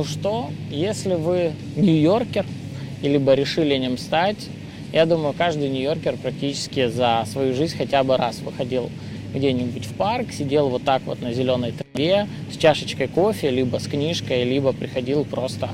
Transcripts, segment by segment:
ну что, если вы нью-йоркер, либо решили ним стать, я думаю, каждый нью-йоркер практически за свою жизнь хотя бы раз выходил где-нибудь в парк, сидел вот так вот на зеленой траве с чашечкой кофе, либо с книжкой, либо приходил просто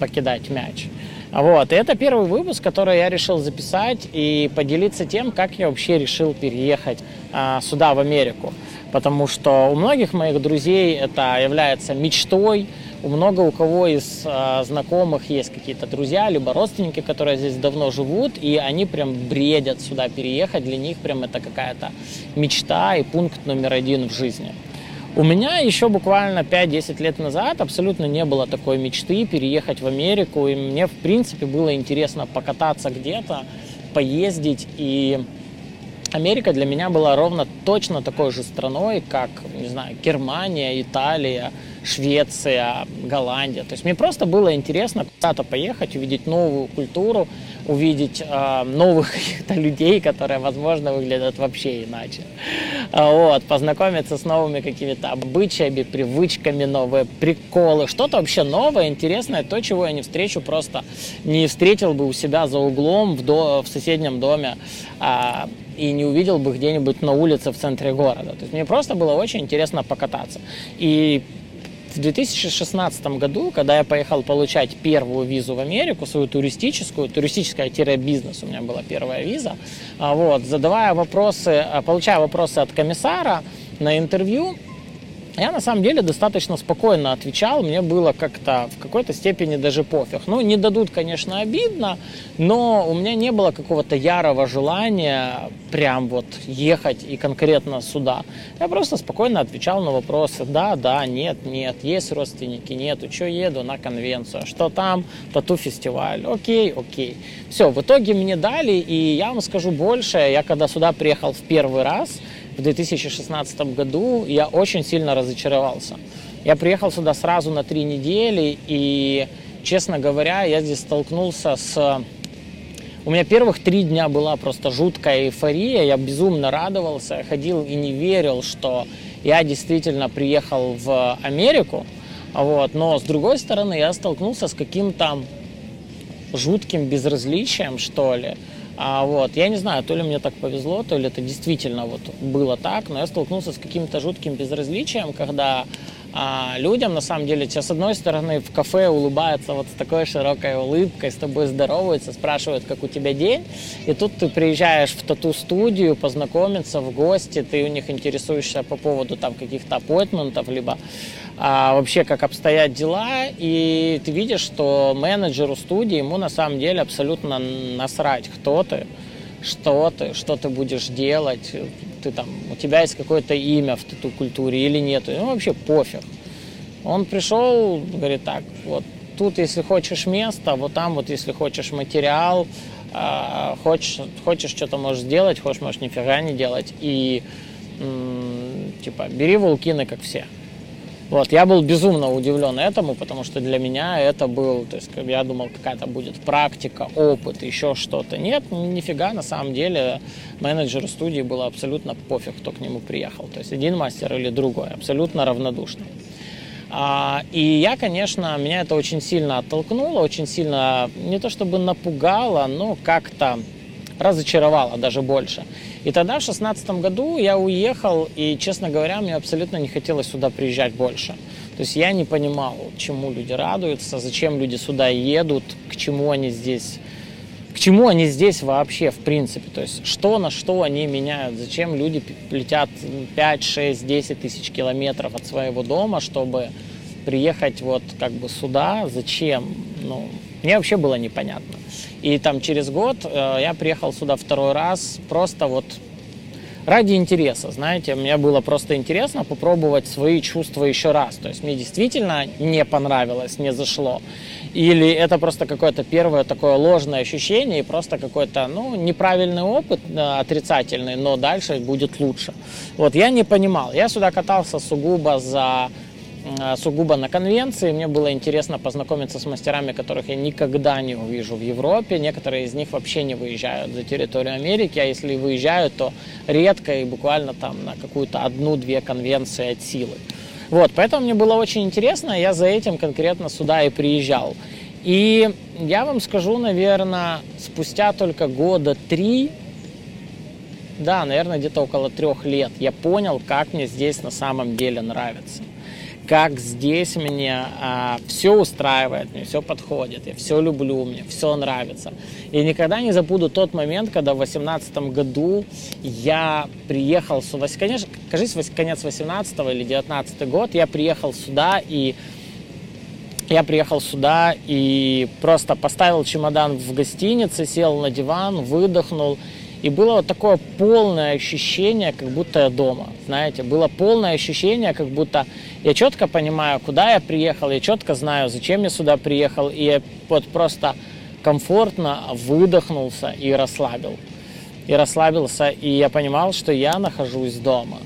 покидать мяч. Вот, и это первый выпуск, который я решил записать и поделиться тем, как я вообще решил переехать а, сюда, в Америку. Потому что у многих моих друзей это является мечтой, у много у кого из э, знакомых есть какие-то друзья, либо родственники, которые здесь давно живут, и они прям бредят сюда переехать. Для них прям это какая-то мечта и пункт номер один в жизни. У меня еще буквально 5-10 лет назад абсолютно не было такой мечты переехать в Америку, и мне, в принципе, было интересно покататься где-то, поездить, и Америка для меня была ровно точно такой же страной, как, не знаю, Германия, Италия, Швеция, Голландия. То есть мне просто было интересно куда-то поехать, увидеть новую культуру, увидеть э, новых каких-то людей, которые, возможно, выглядят вообще иначе. А, вот, познакомиться с новыми какими-то обычаями, привычками, новые приколы, что-то вообще новое, интересное, то, чего я не встречу просто, не встретил бы у себя за углом в, до, в соседнем доме. А, и не увидел бы где-нибудь на улице в центре города. То есть мне просто было очень интересно покататься. И в 2016 году, когда я поехал получать первую визу в Америку, свою туристическую, туристическая-бизнес у меня была первая виза, а вот, задавая вопросы, а, получая вопросы от комиссара на интервью, я на самом деле достаточно спокойно отвечал, мне было как-то в какой-то степени даже пофиг. Ну, не дадут, конечно, обидно, но у меня не было какого-то ярого желания прям вот ехать и конкретно сюда. Я просто спокойно отвечал на вопросы, да, да, нет, нет, есть родственники, нету, что еду на конвенцию, что там, тату-фестиваль, окей, окей. Все, в итоге мне дали, и я вам скажу больше, я когда сюда приехал в первый раз, в 2016 году я очень сильно разочаровался. Я приехал сюда сразу на три недели, и, честно говоря, я здесь столкнулся с... У меня первых три дня была просто жуткая эйфория, я безумно радовался, ходил и не верил, что я действительно приехал в Америку, вот. но с другой стороны я столкнулся с каким-то жутким безразличием, что ли, а вот, я не знаю, то ли мне так повезло, то ли это действительно вот было так, но я столкнулся с каким-то жутким безразличием, когда а, людям, на самом деле, тебе с одной стороны в кафе улыбаются вот с такой широкой улыбкой, с тобой здороваются, спрашивают, как у тебя день, и тут ты приезжаешь в тату-студию познакомиться в гости, ты у них интересуешься по поводу там каких-то аппойтментов, либо а, вообще как обстоят дела, и ты видишь, что менеджеру студии ему на самом деле абсолютно насрать, кто ты, что ты, что ты будешь делать, ты там, у тебя есть какое-то имя в тату-культуре или нет, ну вообще пофиг. Он пришел, говорит, так, вот тут, если хочешь место, вот там вот, если хочешь материал, э, хочешь, хочешь что-то можешь сделать, хочешь, можешь нифига не делать, и типа бери вулкины, как все. Вот, я был безумно удивлен этому, потому что для меня это был, то есть я думал, какая-то будет практика, опыт, еще что-то. Нет, нифига, на самом деле менеджеру студии было абсолютно пофиг, кто к нему приехал. То есть один мастер или другой, абсолютно равнодушно. А, и я, конечно, меня это очень сильно оттолкнуло, очень сильно не то чтобы напугало, но как-то разочаровало даже больше. И тогда, в шестнадцатом году, я уехал, и, честно говоря, мне абсолютно не хотелось сюда приезжать больше. То есть я не понимал, чему люди радуются, зачем люди сюда едут, к чему они здесь к чему они здесь вообще, в принципе, то есть что на что они меняют, зачем люди летят 5, 6, 10 тысяч километров от своего дома, чтобы приехать вот как бы сюда, зачем, ну, мне вообще было непонятно. И там через год э, я приехал сюда второй раз просто вот ради интереса, знаете, мне было просто интересно попробовать свои чувства еще раз. То есть мне действительно не понравилось, не зашло. Или это просто какое-то первое такое ложное ощущение и просто какой-то, ну, неправильный опыт, э, отрицательный, но дальше будет лучше. Вот я не понимал. Я сюда катался сугубо за сугубо на конвенции. Мне было интересно познакомиться с мастерами, которых я никогда не увижу в Европе. Некоторые из них вообще не выезжают за территорию Америки, а если выезжают, то редко и буквально там на какую-то одну-две конвенции от силы. Вот, поэтому мне было очень интересно, я за этим конкретно сюда и приезжал. И я вам скажу, наверное, спустя только года три, да, наверное, где-то около трех лет, я понял, как мне здесь на самом деле нравится как здесь мне а, все устраивает, мне все подходит, я все люблю, мне все нравится. И никогда не забуду тот момент, когда в 2018 году я приехал сюда, конечно, кажется, конец 18 или 19 год, я приехал сюда и я приехал сюда и просто поставил чемодан в гостинице, сел на диван, выдохнул и было вот такое полное ощущение, как будто я дома. Знаете, было полное ощущение, как будто я четко понимаю, куда я приехал, я четко знаю, зачем я сюда приехал. И я вот просто комфортно выдохнулся и расслабил. И расслабился, и я понимал, что я нахожусь дома.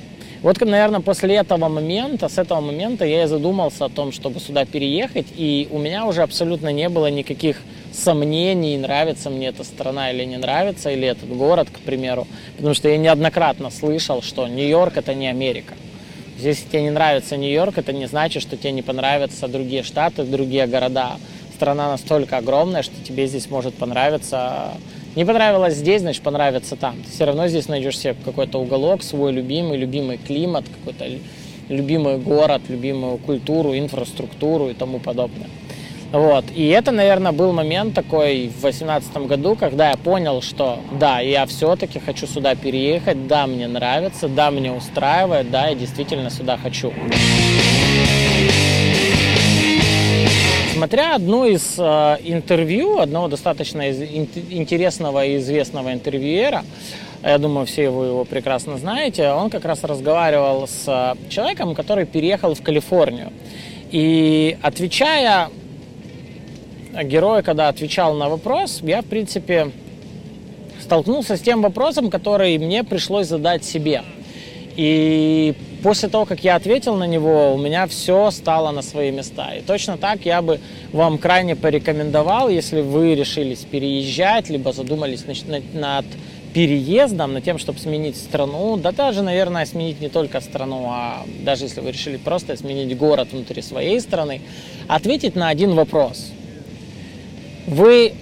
Вот, наверное, после этого момента, с этого момента я и задумался о том, чтобы сюда переехать, и у меня уже абсолютно не было никаких сомнений, нравится мне эта страна или не нравится, или этот город, к примеру. Потому что я неоднократно слышал, что Нью-Йорк это не Америка. Если тебе не нравится Нью-Йорк, это не значит, что тебе не понравятся другие штаты, другие города. Страна настолько огромная, что тебе здесь может понравиться. Не понравилось здесь, значит понравится там. Ты все равно здесь найдешь себе какой-то уголок, свой любимый, любимый климат, какой-то любимый город, любимую культуру, инфраструктуру и тому подобное. Вот. И это, наверное, был момент такой в 2018 году, когда я понял, что да, я все-таки хочу сюда переехать, да, мне нравится, да, мне устраивает, да, я действительно сюда хочу. Смотря одно из э, интервью, одного достаточно из, интересного и известного интервьюера, я думаю, все его, его прекрасно знаете, он как раз разговаривал с человеком, который переехал в Калифорнию. И отвечая герой, когда отвечал на вопрос, я, в принципе, столкнулся с тем вопросом, который мне пришлось задать себе. И после того, как я ответил на него, у меня все стало на свои места. И точно так я бы вам крайне порекомендовал, если вы решились переезжать, либо задумались над переездом, над тем, чтобы сменить страну, да даже, наверное, сменить не только страну, а даже если вы решили просто сменить город внутри своей страны, ответить на один вопрос – вы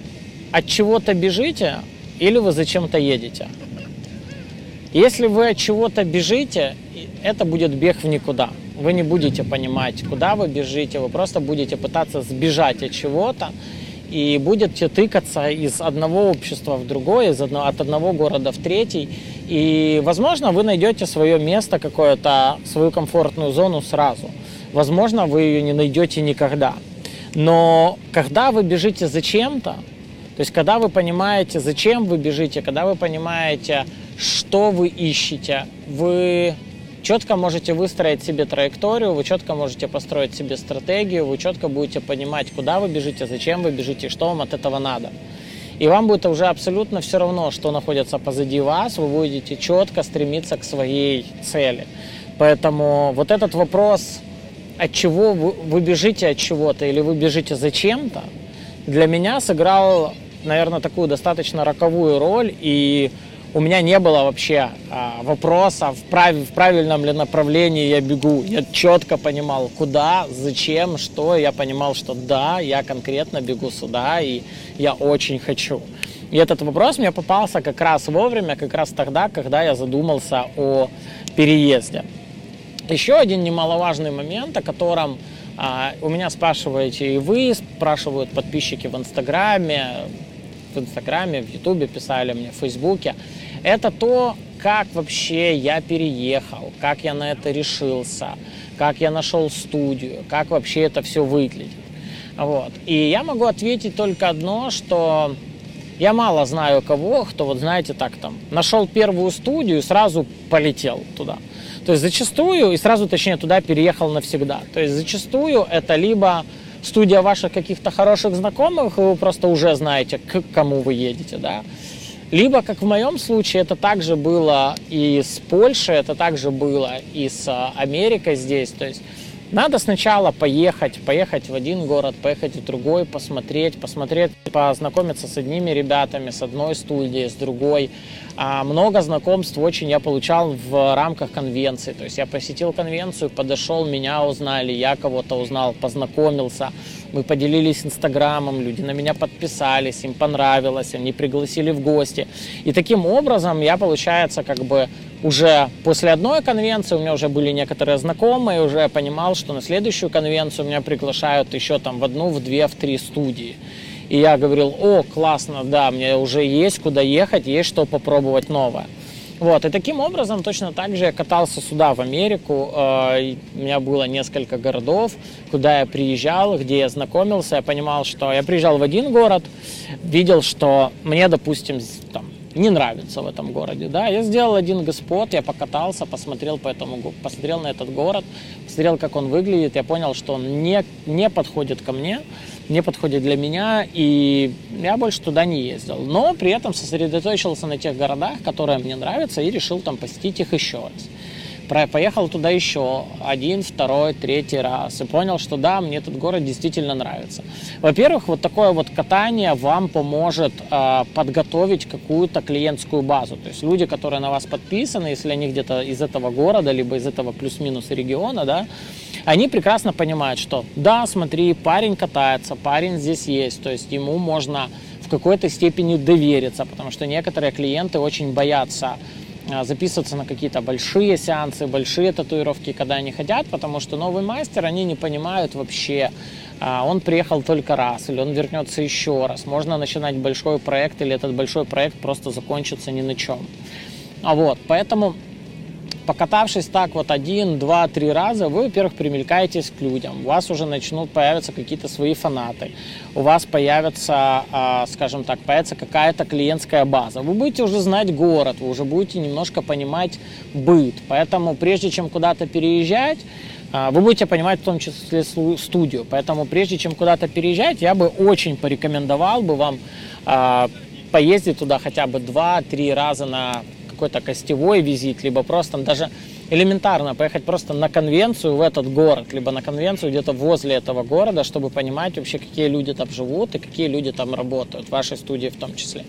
от чего-то бежите или вы зачем-то едете? Если вы от чего-то бежите, это будет бег в никуда. Вы не будете понимать, куда вы бежите, вы просто будете пытаться сбежать от чего-то и будете тыкаться из одного общества в другое, из одного, от одного города в третий. И, возможно, вы найдете свое место какое-то, свою комфортную зону сразу. Возможно, вы ее не найдете никогда. Но когда вы бежите за чем-то, то есть когда вы понимаете, зачем вы бежите, когда вы понимаете, что вы ищете, вы четко можете выстроить себе траекторию, вы четко можете построить себе стратегию, вы четко будете понимать, куда вы бежите, зачем вы бежите, что вам от этого надо. И вам будет уже абсолютно все равно, что находится позади вас, вы будете четко стремиться к своей цели. Поэтому вот этот вопрос от чего вы, вы бежите от чего-то или вы бежите за чем-то, для меня сыграл, наверное, такую достаточно роковую роль. И у меня не было вообще а, вопроса, в, прав, в правильном ли направлении я бегу. Я четко понимал, куда, зачем, что. Я понимал, что да, я конкретно бегу сюда, и я очень хочу. И этот вопрос мне попался как раз вовремя, как раз тогда, когда я задумался о переезде. Еще один немаловажный момент, о котором а, у меня спрашиваете и вы, спрашивают подписчики в Инстаграме, в Инстаграме, в Ютубе писали мне, в Фейсбуке, это то, как вообще я переехал, как я на это решился, как я нашел студию, как вообще это все выглядит. Вот. И я могу ответить только одно, что я мало знаю кого, кто, вот знаете, так там, нашел первую студию и сразу полетел туда. То есть зачастую, и сразу точнее туда переехал навсегда. То есть зачастую это либо студия ваших каких-то хороших знакомых, вы просто уже знаете, к кому вы едете, да. Либо, как в моем случае, это также было и с Польшей, это также было и с а, Америкой здесь. То есть Надо сначала поехать, поехать в один город, поехать в другой, посмотреть, посмотреть, познакомиться с одними ребятами, с одной студией, с другой. А много знакомств очень я получал в рамках конвенции. То есть я посетил конвенцию, подошел, меня узнали, я кого-то узнал, познакомился. Мы поделились инстаграмом, люди на меня подписались, им понравилось, они пригласили в гости. И таким образом я, получается, как бы уже после одной конвенции у меня уже были некоторые знакомые, уже понимал, что на следующую конвенцию меня приглашают еще там в одну, в две, в три студии. И я говорил, о, классно, да, мне уже есть куда ехать, есть что попробовать новое. Вот, и таким образом точно так же я катался сюда, в Америку. Э, у меня было несколько городов, куда я приезжал, где я знакомился. Я понимал, что я приезжал в один город, видел, что мне, допустим, там, не нравится в этом городе. Да? Я сделал один господ, я покатался, посмотрел, по этому, посмотрел на этот город, посмотрел, как он выглядит, я понял, что он не, не подходит ко мне, не подходит для меня, и я больше туда не ездил. Но при этом сосредоточился на тех городах, которые мне нравятся, и решил там посетить их еще раз поехал туда еще один, второй, третий раз и понял, что да, мне этот город действительно нравится. Во-первых, вот такое вот катание вам поможет э, подготовить какую-то клиентскую базу. То есть люди, которые на вас подписаны, если они где-то из этого города, либо из этого плюс-минус региона, да, они прекрасно понимают, что да, смотри, парень катается, парень здесь есть, то есть ему можно в какой-то степени довериться, потому что некоторые клиенты очень боятся записываться на какие-то большие сеансы, большие татуировки, когда они хотят, потому что новый мастер, они не понимают вообще, а, он приехал только раз, или он вернется еще раз. Можно начинать большой проект, или этот большой проект просто закончится ни на чем. А вот, поэтому покатавшись так вот один, два, три раза, вы, во-первых, примелькаетесь к людям, у вас уже начнут появиться какие-то свои фанаты, у вас появится, а, скажем так, появится какая-то клиентская база. Вы будете уже знать город, вы уже будете немножко понимать быт. Поэтому прежде чем куда-то переезжать, а, вы будете понимать в том числе студию. Поэтому прежде чем куда-то переезжать, я бы очень порекомендовал бы вам а, поездить туда хотя бы 2-3 раза на какой-то костевой визит, либо просто даже элементарно поехать просто на конвенцию в этот город, либо на конвенцию где-то возле этого города, чтобы понимать вообще, какие люди там живут и какие люди там работают, в вашей студии в том числе.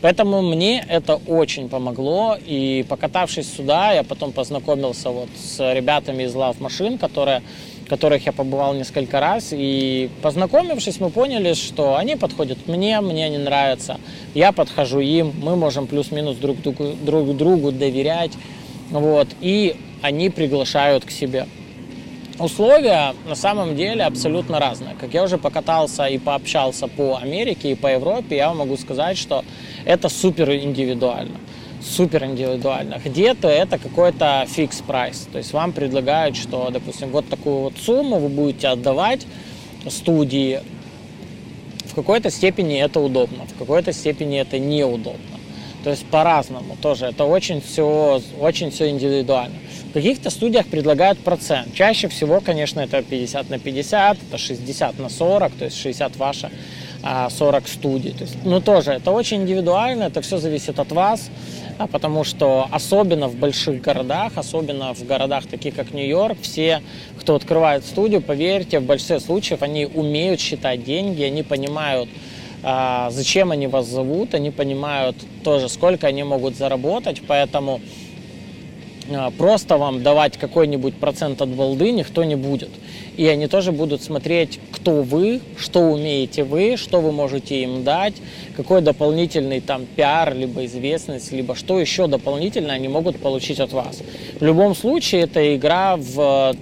Поэтому мне это очень помогло, и покатавшись сюда, я потом познакомился вот с ребятами из Love Machine, которые которых я побывал несколько раз, и познакомившись, мы поняли, что они подходят мне, мне они нравятся, я подхожу им, мы можем плюс-минус друг другу, друг другу доверять, вот, и они приглашают к себе. Условия на самом деле абсолютно разные. Как я уже покатался и пообщался по Америке и по Европе, я могу сказать, что это супер индивидуально супер индивидуально. Где-то это какой-то фикс прайс. То есть вам предлагают, что, допустим, вот такую вот сумму вы будете отдавать студии. В какой-то степени это удобно, в какой-то степени это неудобно. То есть по-разному тоже. Это очень все, очень все индивидуально. В каких-то студиях предлагают процент. Чаще всего, конечно, это 50 на 50, это 60 на 40, то есть 60 ваша, 40 а студий. То есть, ну тоже, это очень индивидуально, это все зависит от вас а потому что особенно в больших городах, особенно в городах таких как Нью-Йорк, все, кто открывает студию, поверьте, в большинстве случаев они умеют считать деньги, они понимают, а, зачем они вас зовут, они понимают тоже, сколько они могут заработать, поэтому просто вам давать какой-нибудь процент от балды никто не будет. И они тоже будут смотреть, кто вы, что умеете вы, что вы можете им дать, какой дополнительный там пиар, либо известность, либо что еще дополнительно они могут получить от вас. В любом случае, это игра в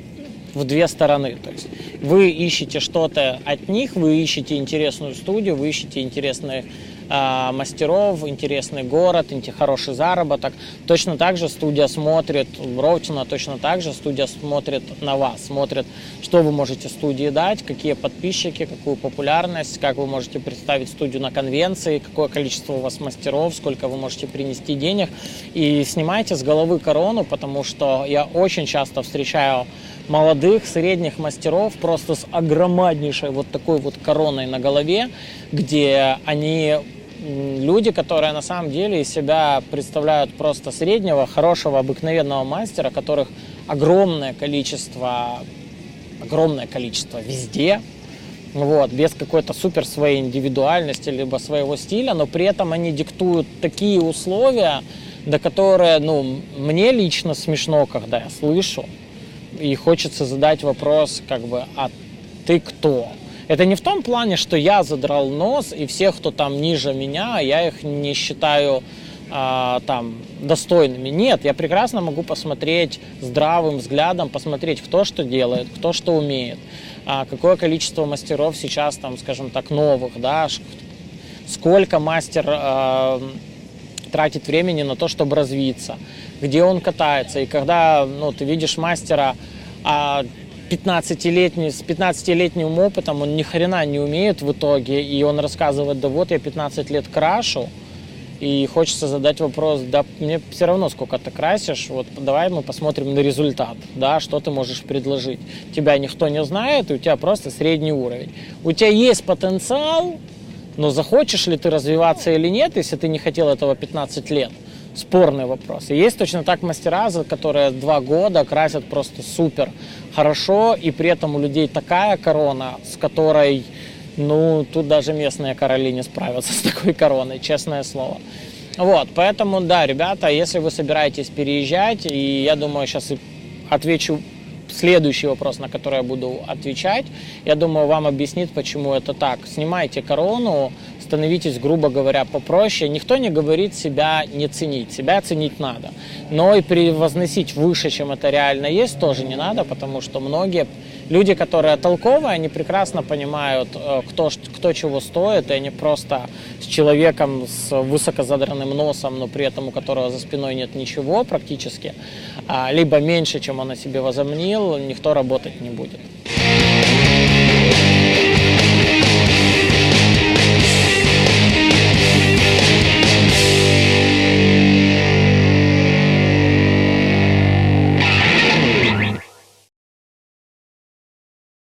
в две стороны. То есть вы ищете что-то от них, вы ищете интересную студию, вы ищете интересные мастеров, интересный город, хороший заработок. Точно так же студия смотрит, Ровтина точно так же студия смотрит на вас, смотрит, что вы можете студии дать, какие подписчики, какую популярность, как вы можете представить студию на конвенции, какое количество у вас мастеров, сколько вы можете принести денег. И снимайте с головы корону, потому что я очень часто встречаю молодых, средних мастеров просто с огромнейшей вот такой вот короной на голове, где они люди, которые на самом деле из себя представляют просто среднего, хорошего, обыкновенного мастера, которых огромное количество огромное количество везде, вот, без какой-то супер своей индивидуальности либо своего стиля, но при этом они диктуют такие условия, до которые, ну, мне лично смешно, когда я слышу, и хочется задать вопрос, как бы, а ты кто? Это не в том плане, что я задрал нос, и всех, кто там ниже меня, я их не считаю а, там достойными. Нет, я прекрасно могу посмотреть здравым взглядом, посмотреть, кто что делает, кто что умеет, а, какое количество мастеров сейчас там, скажем так, новых, да, сколько мастер а, тратит времени на то, чтобы развиться, где он катается. И когда ну, ты видишь мастера, а 15-летний, с 15-летним опытом он ни хрена не умеет в итоге, и он рассказывает, да вот я 15 лет крашу, и хочется задать вопрос, да мне все равно сколько ты красишь, вот давай мы посмотрим на результат, да, что ты можешь предложить. Тебя никто не знает, и у тебя просто средний уровень. У тебя есть потенциал, но захочешь ли ты развиваться или нет, если ты не хотел этого 15 лет? Спорный вопрос. И есть точно так мастера, которые два года красят просто супер хорошо, и при этом у людей такая корона, с которой, ну, тут даже местные короли не справятся с такой короной, честное слово. Вот, поэтому, да, ребята, если вы собираетесь переезжать, и я думаю, сейчас отвечу следующий вопрос, на который я буду отвечать, я думаю, вам объяснит, почему это так. Снимайте корону, становитесь, грубо говоря, попроще. Никто не говорит себя не ценить, себя ценить надо. Но и превозносить выше, чем это реально есть, тоже не надо, потому что многие люди, которые толковые, они прекрасно понимают, э, кто, кто чего стоит, и они просто с человеком с высоко задранным носом, но при этом у которого за спиной нет ничего практически, а, либо меньше, чем он о себе возомнил, никто работать не будет.